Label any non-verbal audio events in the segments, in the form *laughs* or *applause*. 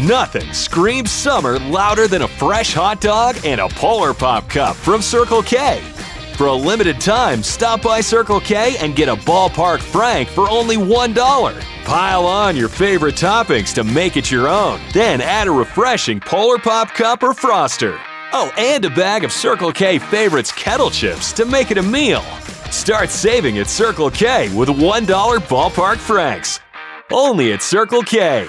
Nothing screams summer louder than a fresh hot dog and a Polar Pop Cup from Circle K. For a limited time, stop by Circle K and get a ballpark frank for only $1. Pile on your favorite toppings to make it your own. Then add a refreshing Polar Pop Cup or Froster. Oh, and a bag of Circle K favorites kettle chips to make it a meal. Start saving at Circle K with $1 ballpark franks. Only at Circle K.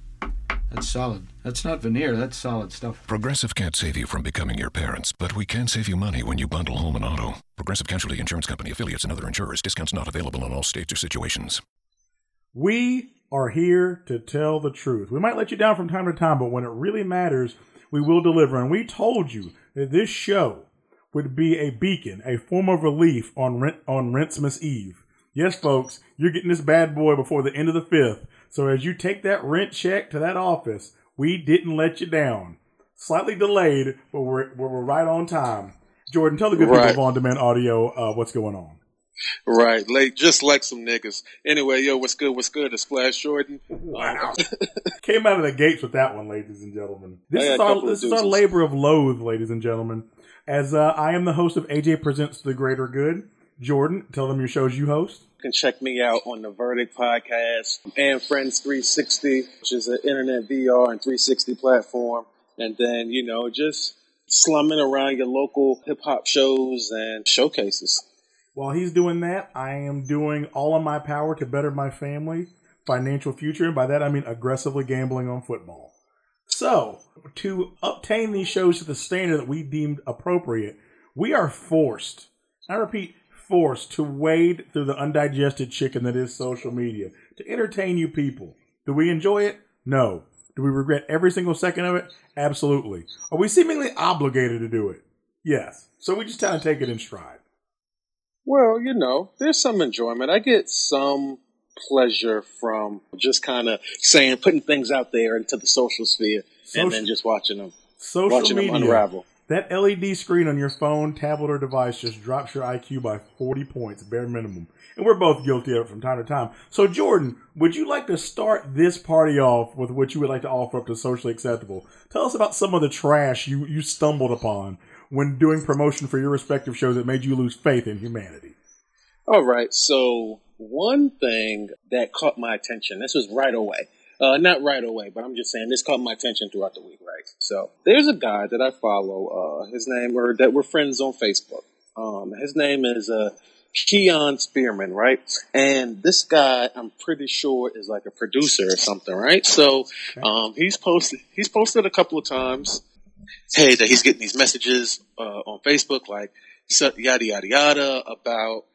That's solid. That's not veneer, that's solid stuff. Progressive can't save you from becoming your parents, but we can save you money when you bundle home and auto. Progressive Casualty Insurance Company affiliates and other insurers. Discounts not available in all states or situations. We are here to tell the truth. We might let you down from time to time, but when it really matters, we will deliver. And we told you that this show would be a beacon, a form of relief on rent on Rentmas Eve. Yes, folks, you're getting this bad boy before the end of the fifth. So as you take that rent check to that office, we didn't let you down. Slightly delayed, but we're we're right on time. Jordan, tell the good Right. people of On Demand Audio uh, what's going on. Right, like just like some niggas. Anyway, yo, what's good? What's good? It's Flash Jordan. Wow. *laughs* Came out of the gates with that one, ladies and gentlemen. This is our this is our labor of loathe, ladies and gentlemen. As uh, I am the host of AJ Presents the Greater Good. Jordan, tell them your shows you host. You can check me out on the Verdict podcast and Friends 360, which is an internet VR and 360 platform. And then, you know, just slumming around your local hip hop shows and showcases. While he's doing that, I am doing all in my power to better my family financial future, and by that I mean aggressively gambling on football. So, to obtain these shows to the standard that we deemed appropriate, we are forced, I repeat, forced to wade through the undigested chicken that is social media to entertain you people. Do we enjoy it? No. Do we regret every single second of it? Absolutely. Are we seemingly obligated to do it? Yes. So we just kind of take it in stride. Well, you know, there's some enjoyment. I get some pleasure from just kind of saying, putting things out there into the social sphere Social- and then just watching them, Social watching media. them unravel. That LED screen on your phone, tablet, or device just drops your IQ by 40 points, bare minimum. And we're both guilty of it from time to time. So, Jordan, would you like to start this party off with what you would like to offer up to socially acceptable? Tell us about some of the trash you, you stumbled upon when doing promotion for your respective shows that made you lose faith in humanity. All right. So one thing that caught my attention, this was right away. Uh, not right away, but I'm just saying this caught my attention throughout the week, right? So there's a guy that I follow, uh, his name, or that we're friends on Facebook. Um, his name is, uh, Keon Spearman, right? And this guy, I'm pretty sure is like a producer or something, right? So, um, he's posted, he's posted a couple of times, hey, that he's getting these messages, uh, on Facebook, like, yada, yada, yada, about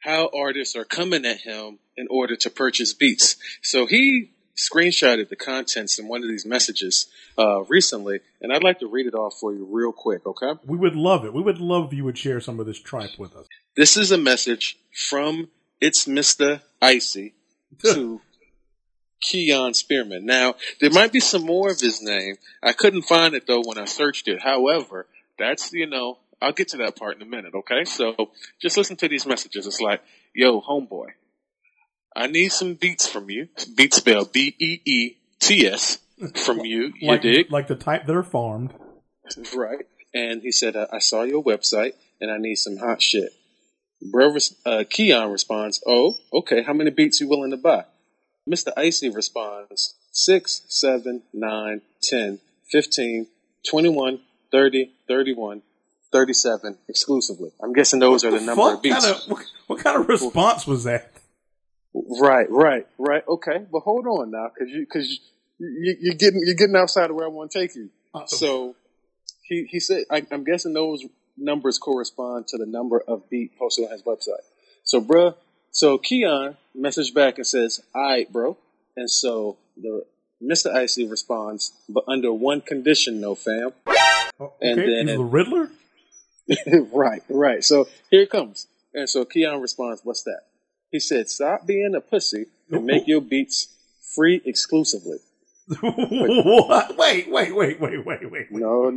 how artists are coming at him in order to purchase beats. So he screenshotted the contents in one of these messages uh, recently, and I'd like to read it off for you real quick, okay? We would love it. We would love if you would share some of this tripe with us. This is a message from It's Mr. Icy *laughs* to Keon Spearman. Now, there might be some more of his name. I couldn't find it though when I searched it. However, that's, you know, I'll get to that part in a minute, okay? So just listen to these messages. It's like, yo, homeboy, I need some beats from you. Beats spelled B E E T S from you. You Like, dig? like the type that are farmed. Right. And he said, I, I saw your website and I need some hot shit. Bro, uh, Keon responds, Oh, okay. How many beats you willing to buy? Mr. Icy responds, 6, 7, 9, 10, 15, 21, 30, 31, 37 exclusively. I'm guessing those are the number Fuck of beats. kind of, what, what kind of response was that? Right, right, right. Okay, but hold on now, because you because you, you, you're getting you're getting outside of where I want to take you. So he he said, I, I'm guessing those numbers correspond to the number of beat posted on his website. So, bruh, so Keon messaged back and says, "All right, bro." And so the Mr. Icy responds, "But under one condition, no fam." Oh, and Okay, then he's the Riddler? *laughs* right, right. So here it comes. And so Keon responds, What's that? He said, "Stop being a pussy and *laughs* make your beats free exclusively." what? Wait, wait, wait, wait, wait, wait. No,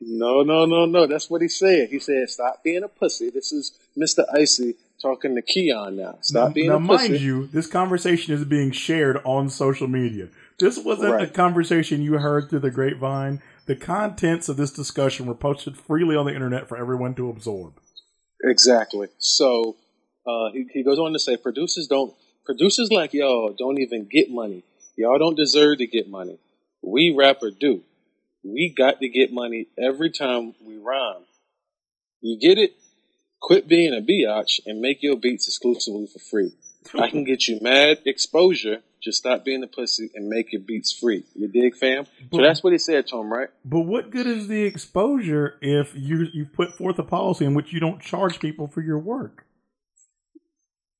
no, no, no, no. That's what he said. He said, "Stop being a pussy." This is Mister Icy talking to Keon now. Stop being now, a pussy. Now mind you, this conversation is being shared on social media. This wasn't a conversation you heard through the grapevine. The contents of this discussion were posted freely on the internet for everyone to absorb. Exactly. So uh, he, he goes on to say, producers don't producers like y'all don't even get money. Y'all don't deserve to get money. We rapper do. We got to get money every time we rhyme. You get it? Quit being a biatch and make your beats exclusively for free. I can get you mad exposure. Just stop being a pussy and make your beats free. You dig, fam? So that's what he said to him, right? But what good is the exposure if you you put forth a policy in which you don't charge people for your work?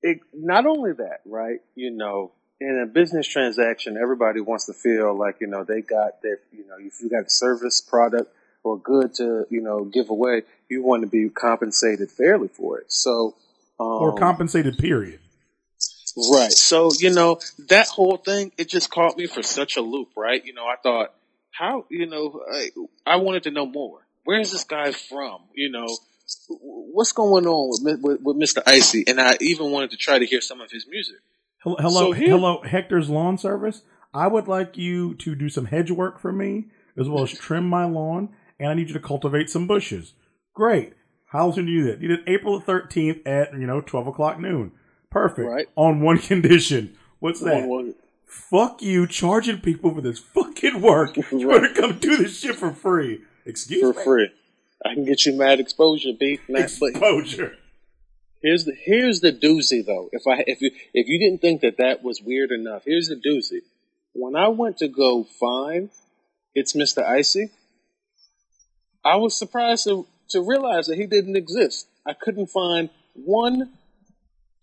It, not only that, right? You know, in a business transaction, everybody wants to feel like you know they got their, you know, if you got a service, product, or good to you know give away, you want to be compensated fairly for it. So, um, Or compensated period. Right. So, you know, that whole thing, it just caught me for such a loop, right? You know, I thought, how, you know, I, I wanted to know more. Where is this guy from? You know, what's going on with, with, with Mr. Icy? And I even wanted to try to hear some of his music. Hello, hello, So here- hello, Hector's Lawn Service. I would like you to do some hedge work for me, as well as trim my lawn, and I need you to cultivate some bushes. Great. How soon do you do that? You did April the thirteenth at you know twelve o'clock noon. Perfect. Right. On one *laughs* condition. What's that? One- one- Fuck you, charging people for this fucking work. You're *laughs* Right. gonna come do this shit for free. Excuse for me. For free. I can get you mad exposure, B. Not, but Exposure. Here's the here's the doozy though. If I if you if you didn't think that that was weird enough, here's the doozy. When I went to go find it's Mr. Icy, I was surprised to to realize that he didn't exist. I couldn't find one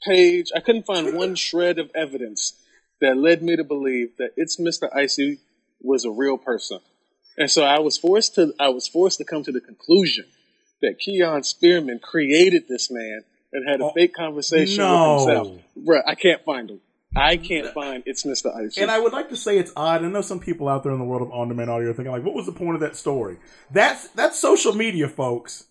page. I couldn't find one *laughs* shred of evidence that led me to believe that it's Mr. Icy was a real person. And so I was forced to I was forced to come to the conclusion that Keon Spearman created this man and had a Oh, fake conversation no. with himself. Bruh, I can't find him. I can't find it's Mr. Icy. And I would like to say it's odd. I know some people out there in the world of on-demand audio are thinking like, "What was the point of that story?" That's that's social media, folks.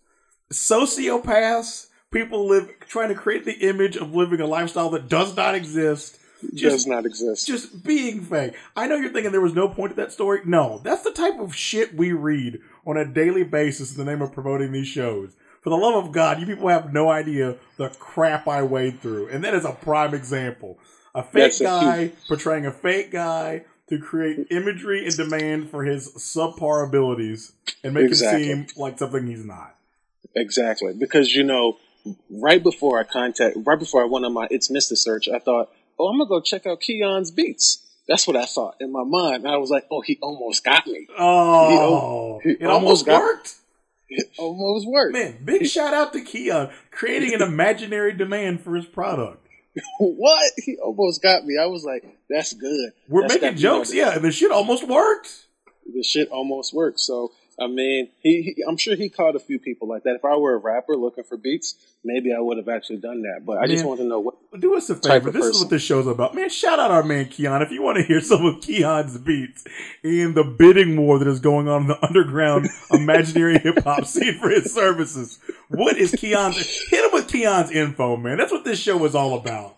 Sociopaths, people live trying to create the image of living a lifestyle that does not exist. Does Just not exist. just being fake. I know you're thinking there was no point to that story. No, that's the type of shit we read on a daily basis in the name of promoting these shows. For the love of God, you people have no idea the crap I wade through. And that is a prime example. A fake a guy portraying a fake guy to create imagery and demand for his subpar abilities and make Exactly. him seem like something he's not. Exactly. Because, you know, right before I contact, right before I went on my It's Mr. search, I thought, oh, I'm to go check out Keon's beats. That's what I thought in my mind. I was like, oh, he almost got me. Oh, He- he it almost almost worked. It almost worked. Man, big shout out to Keon creating an *laughs* imaginary demand for his product. what? He almost got me. I was like, that's good. We're That's making jokes, yeah, and the shit almost worked. The shit almost worked. So, I mean, he, he, I'm sure he caught a few people like that. If I were a rapper looking for beats, maybe I would have actually done that. But I just want to know what. Do us a favor. This is what this show's about. Man, shout out our man Keon. If you want to hear some of Keon's beats in the bidding war that is going on in the underground *laughs* imaginary hip hop scene for his services, what is Keon's? Hit him with Keon's info, man. That's what this show is all about.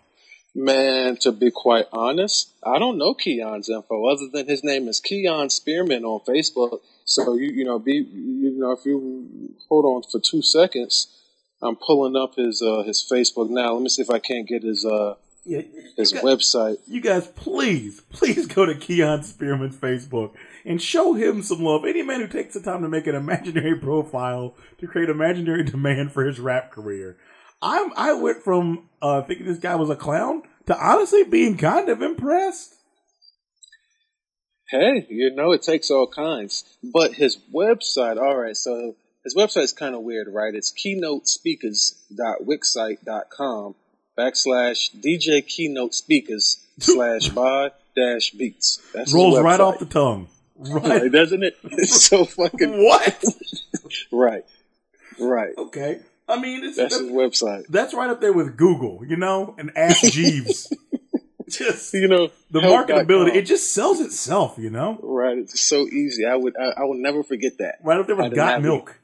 Man, to be quite honest, I don't know Keon's info other than his name is Keon Spearman on Facebook. So you you know be you know if you hold on for two seconds, I'm pulling up his uh, his Facebook now. Let me see if I can't get his uh Yeah, his guys, website. you guys, please, please go to Keon Spearman's Facebook and show him some love. Any man who takes the time to make an imaginary *laughs* profile to create imaginary demand for his rap career. I'm I went from uh, thinking this guy was a clown to honestly being kind of impressed. Hey, you know it takes all kinds. But his website, all right. So his website is kind of weird, right? It's keynotespeakers.wixsite.com backslash DJ Keynote Speakers *laughs* slash buy dash beats. That's Rolls right off the tongue. right, Right. doesn't it? *laughs* It's so fucking *laughs* what? right, right. Okay. I mean, it's That's his website. that's right up there with Google, you know, and Ask Jeeves. *laughs* just You know, the marketability, it just sells itself, you know, Right, it's so easy. I would, I, I will never forget that. right up there I with Got Milk.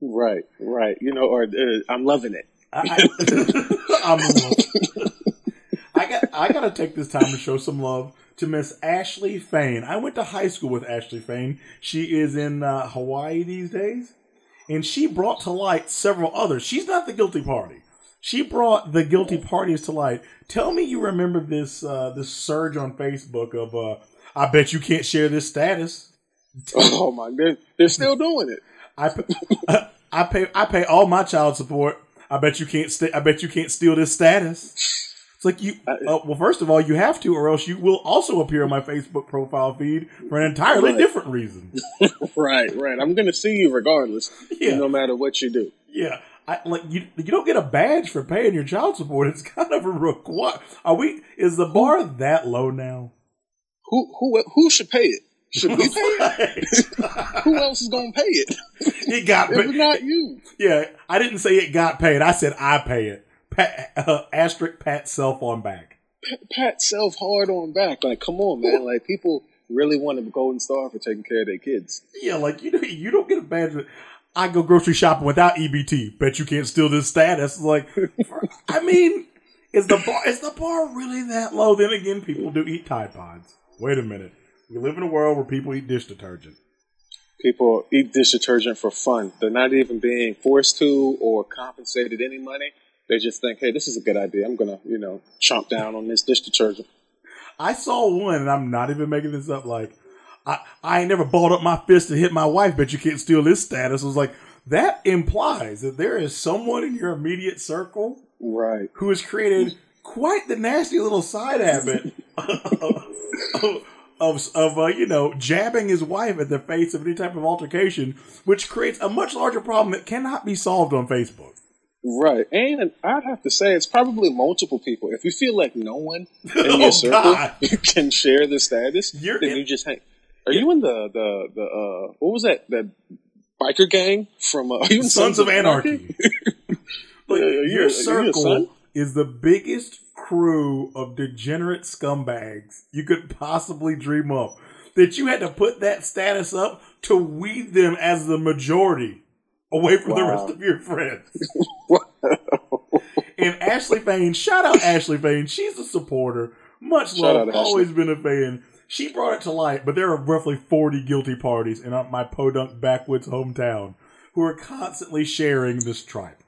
Right, right. You know, or uh, I'm loving it. I, I, *laughs* I got I got to take this time to show some love to Miss Ashley Fain. I went to high school with Ashley Fain. She is in uh, Hawaii these days, and she brought to light several others. She's not the guilty party. She brought the guilty parties to light. Tell me you remember this uh, this surge on Facebook of uh, I bet you can't share this status. Oh my god, they're still doing it. I pay, *laughs* I pay I pay all my child support. I bet you can't st- I bet you can't steal this status. It's like you. Uh, well, first of all, you have to, or else you will also appear on my Facebook profile feed for an entirely Right. different reason. *laughs* Right, right. I'm gonna see you regardless, Yeah. no matter what you do. Yeah, I like you. You don't get a badge for paying your child support. It's kind of a require. Are we? Is the bar that low now? Who, who, who should pay it? Should we *laughs* pay it? *laughs* Who else is gonna pay it? it got paid. not you. Yeah, I didn't say it got paid. I said I pay it. Pat, uh, asterisk pat self on back. Pat self hard on back. Like, come on, man. Like, people really want a golden star for taking care of their kids. Yeah, like you know, you don't get a badge. I go grocery shopping without EBT. Bet you can't steal this status. Like, I *laughs* mean, is the bar is the bar really that low? Then again, people do eat Tide Pods. Wait a minute, we live in a world where people eat dish detergent. People eat dish detergent for fun. They're not even being forced to or compensated any money. They just think, hey, this is a good idea. I'm gonna, you know, chomp down on this dish detergent. I saw one, and I'm not even making this up. Like, I I ain't never balled up my fist and hit my wife. but you can't steal this status. I was like, that implies that there is someone in your immediate circle Right. who has created quite the nasty little side habit of, *laughs* of, of uh, you know, jabbing his wife at the face of any type of altercation, which creates a much larger problem that cannot be solved on Facebook. Right. And I'd have to say it's probably multiple people. If you feel like no one *laughs* in Oh, your circle God. *laughs* can share the status, You're then in- you just hang. Are you in the the the uh what was that that biker gang from uh, *laughs* you in Sons of Anarchy. Like, Yeah, you- your circle is the biggest crew of degenerate scumbags you could possibly dream of. That you had to put that status up to weed them as the majority away from the rest of your friends. *laughs* *laughs* and Ashley Fain, shout out Ashley Fain. She's a supporter. Much Shout love. out Ashley. Always been a fan. She brought it to light, but there are roughly 40 guilty parties in uh, my podunk backwoods hometown who are constantly sharing this tripe.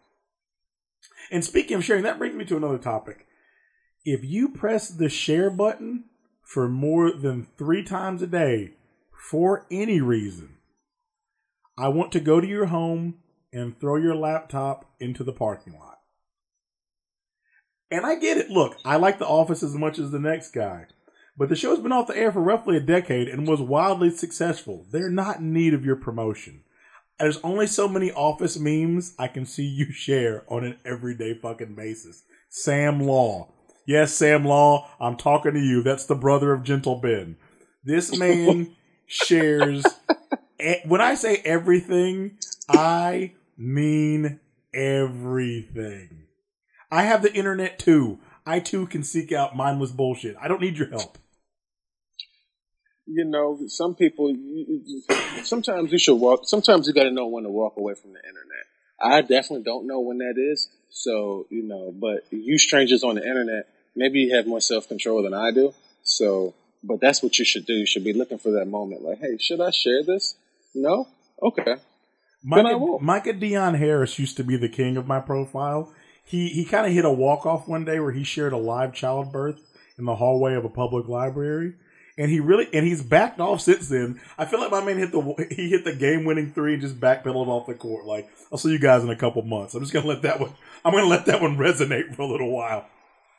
And speaking of sharing, that brings me to another topic. If you press the share button for more than three times a day for any reason, I want to go to your home and throw your laptop into the parking lot. And I get it. Look, I like The Office as much as the next guy. But the show's been off the air for roughly a decade and was wildly successful. They're not in need of your promotion. There's only so many office memes I can see you *laughs* share on an everyday fucking basis. Sam Law. Yes, Sam Law, I'm talking to you. That's the brother of Gentle Ben. This *laughs* man shares. When I say everything, I mean everything. I have the internet too. I too can seek out mindless bullshit. I don't need your help. you know, some people. Sometimes you should walk. Sometimes you got to know when to walk away from the internet. I definitely don't know when that is. So you know, but you strangers on the internet, maybe you have more self control than I do. So, but that's what you should do. You should be looking for that moment. Like, hey, should I share this? No. Okay. Then I Micah. Micah Dion Harris used to be the king of my profile. He he kind of hit a walk off one day where he shared a live childbirth in the hallway of a public library, and he really and he's backed off since then. I feel like my man hit the he hit the game winning three and just backpedaled off the court. Like I'll see you guys in a couple months. I'm just gonna let that one. I'm gonna let that one resonate for a little while.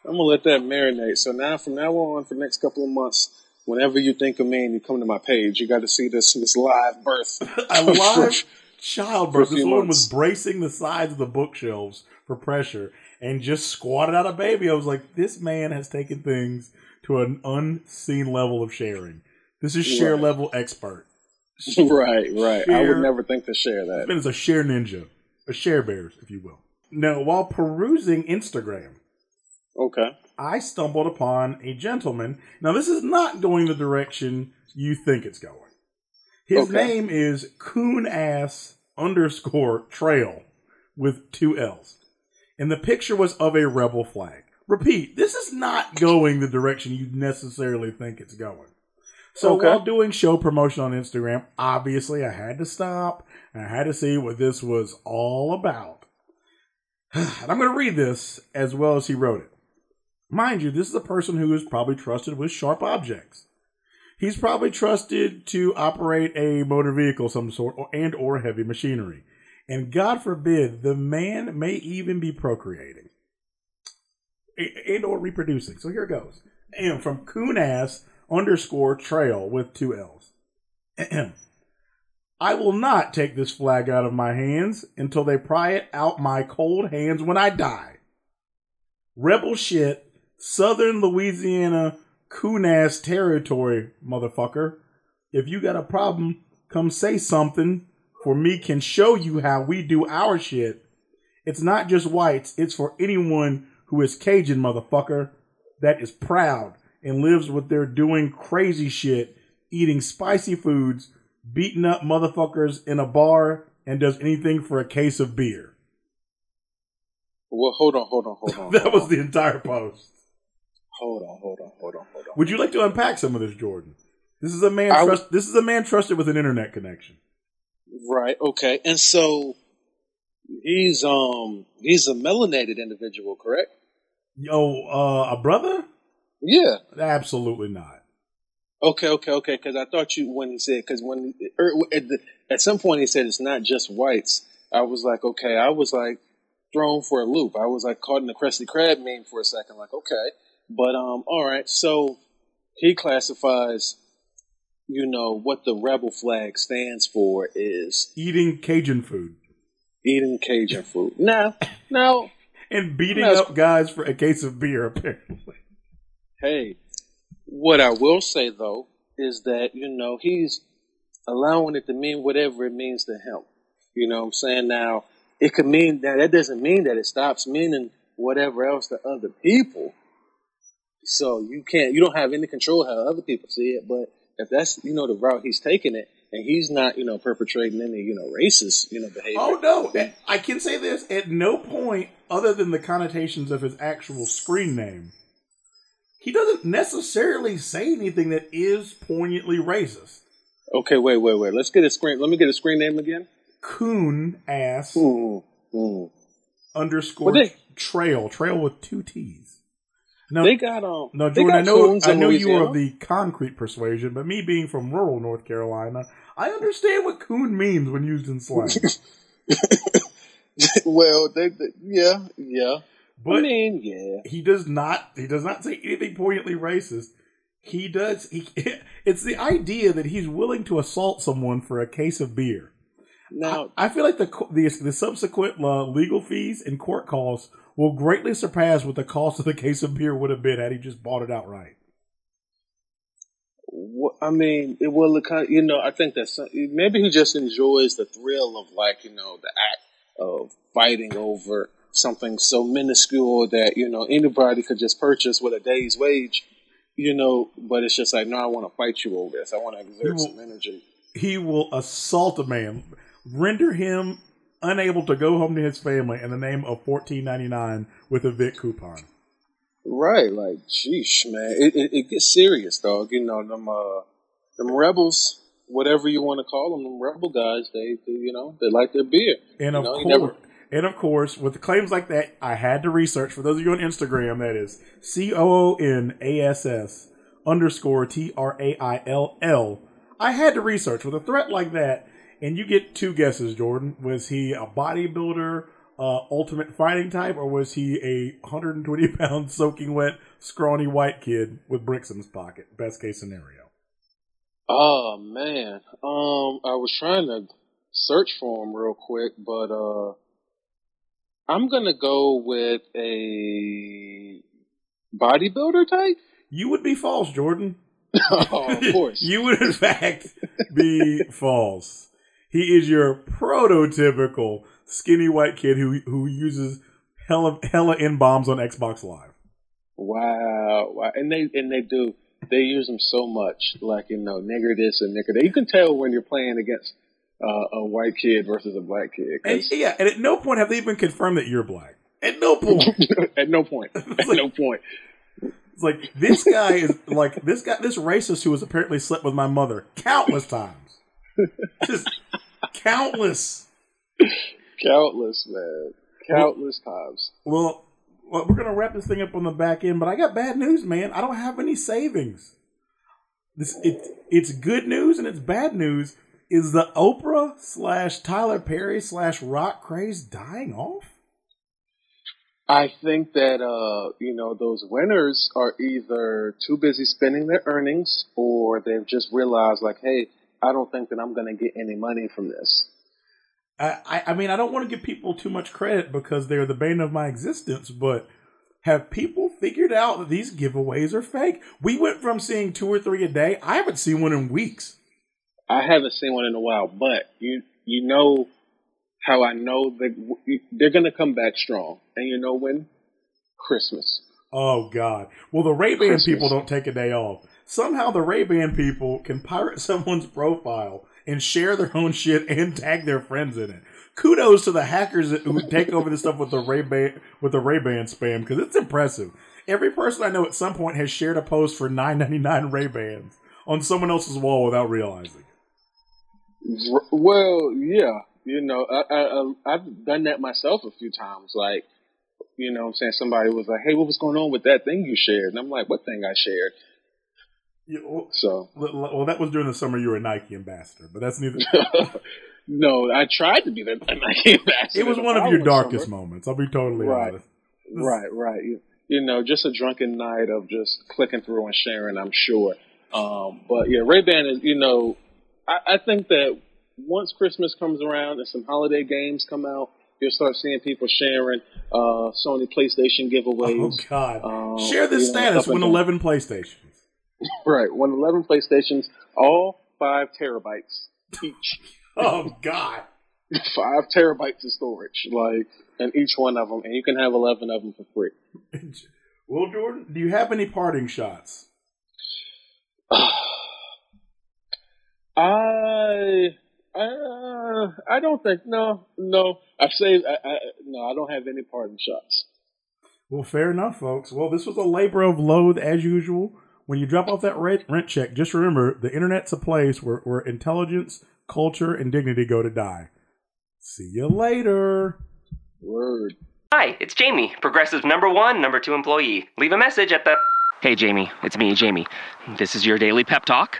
I'm gonna let that marinate. So now, from now on, for the next couple of months, whenever you think of me and you come to my page, you got to see this this live birth. *laughs* A live childbirth. This woman was bracing the sides of the bookshelves for pressure and just squatted out a baby. I was like, this man has taken things to an unseen level of sharing. This is share Right. level expert. *laughs* right, right. I would never think to share that. This man is a share ninja, a share bears, if you will. Now, while perusing Instagram, Okay. I stumbled upon a gentleman. Now, this is not going the direction you think it's going. His Okay. name is Coon Ass underscore Trail with two L's. And the picture was of a rebel flag. Repeat, this is not going the direction you necessarily think it's going. So Okay. while doing show promotion on Instagram, obviously I had to stop and I had to see what this was all about. *sighs* And I'm going to read this as well as he wrote it. Mind you, this is a person who is probably trusted with sharp objects. He's probably trusted to operate a motor vehicle some sort or, and or heavy machinery. And God forbid, the man may even be procreating and or reproducing. So here it goes. And from Coonass underscore trail with two L's. *clears throat* I will not take this flag out of my hands until they pry it out my cold hands when I die. Rebel shit, Southern Louisiana Coonass territory, motherfucker. If you got a problem, come say something. For me can show you how we do our shit. It's not just whites, it's for anyone who is Cajun, motherfucker, that is proud and lives with their doing crazy shit, eating spicy foods, beating up motherfuckers in a bar, and does anything for a case of beer. Well, hold on, hold on, hold on. *laughs* That hold was on. the entire post. Hold on, hold on, hold on, hold on. Would you like to unpack some of this, Jordan? This is a man. Trust, this is a man trusted with an internet connection. Right. Okay. And so he's um he's a melanated individual, correct? Yo, uh, a brother? Yeah. Absolutely not. Okay. Okay. Okay. Because I thought you when he said because when er, at, the, at some point he said it's not just whites. I was like, okay. I was like thrown for a loop. I was like caught in the Krusty Krab meme for a second. Like, okay, but um, all right. So he classifies, you know, what the rebel flag stands for is Eating Cajun food eating Cajun food. No, no, and beating up guys for a case of beer. Apparently, hey, what I will say though is that you know he's allowing it to mean whatever it means to him. You know what I'm saying? Now, it could mean that that doesn't mean that it stops meaning whatever else to other people. So you can't, you don't have any control how other people see it. But if that's you know the route he's taking it, and he's not you know perpetrating any you know racist you know behavior. oh no! I can say this at no point, other than the connotations of his actual screen name, he doesn't necessarily say anything that is poignantly racist. Okay, wait, wait, wait. Let's get a screen. Let me get a screen name again. Coon ass underscore they- trail trail with two T's. No, They got um. No, they Jordan, I know I in know you are of the concrete persuasion, but me being from rural North Carolina, I understand what coon means when used in slang. *laughs* well, they, they, yeah, yeah. But I mean, yeah. he does not he does not say anything poignantly racist. He does he *laughs* it's the idea that he's willing to assault someone for a case of beer. Now, I feel like the the, the subsequent uh, legal fees and court costs will greatly surpass what the cost of the case of beer would have been had he just bought it outright. I mean, it will look. You know, I think that some, maybe he just enjoys the thrill of like you know the act of fighting over something so minuscule that you know anybody could just purchase with a day's wage. You know, but it's just like, no, I want to fight you over this. I want to exert will- some energy. he will assault a man, render him unable to go home to his family in the name of fourteen ninety nine with a Vic coupon. Right, like, sheesh, man, it, it, it gets serious, dog. You know, them, uh, them rebels, whatever you want to call them, them rebel guys, they, they, you know, they like their beer. And You of know, course, never- and of course, with claims like that, I had to research. For those of you on Instagram, that is C O O N A S S underscore T R A I L L. I had to research with a threat like that, and you get two guesses. Jordan, was he a bodybuilder, uh, ultimate fighting type, or was he a 120 *laughs* pound soaking wet, scrawny white kid with bricks in his pocket? Best case scenario. Oh man, um, I was trying to search for him real quick, but uh, I'm gonna go with a bodybuilder type. You would be false, Jordan. *laughs* oh, of course. *laughs* you would, in fact, be false. He is your prototypical skinny white kid who who uses hella hella n bombs on Xbox Live. Wow, wow, and they and they do they use them so much, like you know, nigger this and nigger that. You can tell when you're playing against uh, a white kid versus a black kid. And, yeah, and at no point have they even confirmed that you're black. At no *laughs* point. at no point. *laughs* At like, no point. It's like this guy is like this guy, this racist who has apparently slept with my mother countless times. *laughs* Just countless. Countless, man. Countless well, times. Well, well, we're gonna wrap this thing up on the back end, but I got bad news, man. I don't have any savings. This it it's good news and it's bad news. Is the Oprah slash Tyler Perry slash rock craze dying off? I think that uh, you know those winners are either too busy spending their earnings, or they've just realized, like, hey, I don't think that I'm going to get any money from this. I, I mean, I don't want to give people too much credit because they're the bane of my existence, but have people figured out that these giveaways are fake? We went from seeing two or three a day. I haven't seen one in weeks. I haven't seen one in a while, but you you know how I know that they're going to come back strong, and you know when Christmas. Oh God! Well, the Ray Ban people don't take a day off. Somehow, the Ray Ban people can pirate *laughs* someone's profile and share their own shit and tag their friends in it. Kudos to the hackers who take over this stuff with the Ray Ban with the Ray Ban spam because it's impressive. Every person I know at some point has shared a post for nine ninety nine Ray Bans on someone else's wall without realizing. Well, yeah, you know, I, I, I've done that myself a few times. Like, you know, I'm saying somebody was like, "Hey, what was going on with that thing you shared?" And I'm like, "What thing I shared?" Yeah, well, so, well, that was during the summer you were a Nike ambassador, but that's neither. *laughs* no, I tried to be the *laughs* Nike ambassador. It was one of your darkest summer. moments. I'll be totally right. honest. Right, right. You, you, know, just a drunken night of just clicking through and sharing. I'm sure. Um, but yeah, Ray Ban is. You know, I, I think that once Christmas comes around and some holiday games come out, you'll start seeing people sharing uh, Sony PlayStation giveaways. Oh God! Um, Share this status. Win eleven PlayStations. *laughs* right, win eleven PlayStations, all five terabytes each. *laughs* oh God! *laughs* five terabytes of storage, like, and each one of them, and you can have eleven of them for free. well, Jordan, do you have any parting shots? *sighs* I uh, I don't think no, no. I've saved. I, I, no, I don't have any parting shots. Well, fair enough, folks. Well, this was a labor of loathe as usual. When you drop off that rent, rent check, just remember the internet's a place where, where intelligence, culture, and dignity go to die. See you later. Word. Hi, it's Jamie, Progressive number one, number two employee. Leave a message at the. Hey, Jamie, it's me, Jamie. This is your daily pep talk.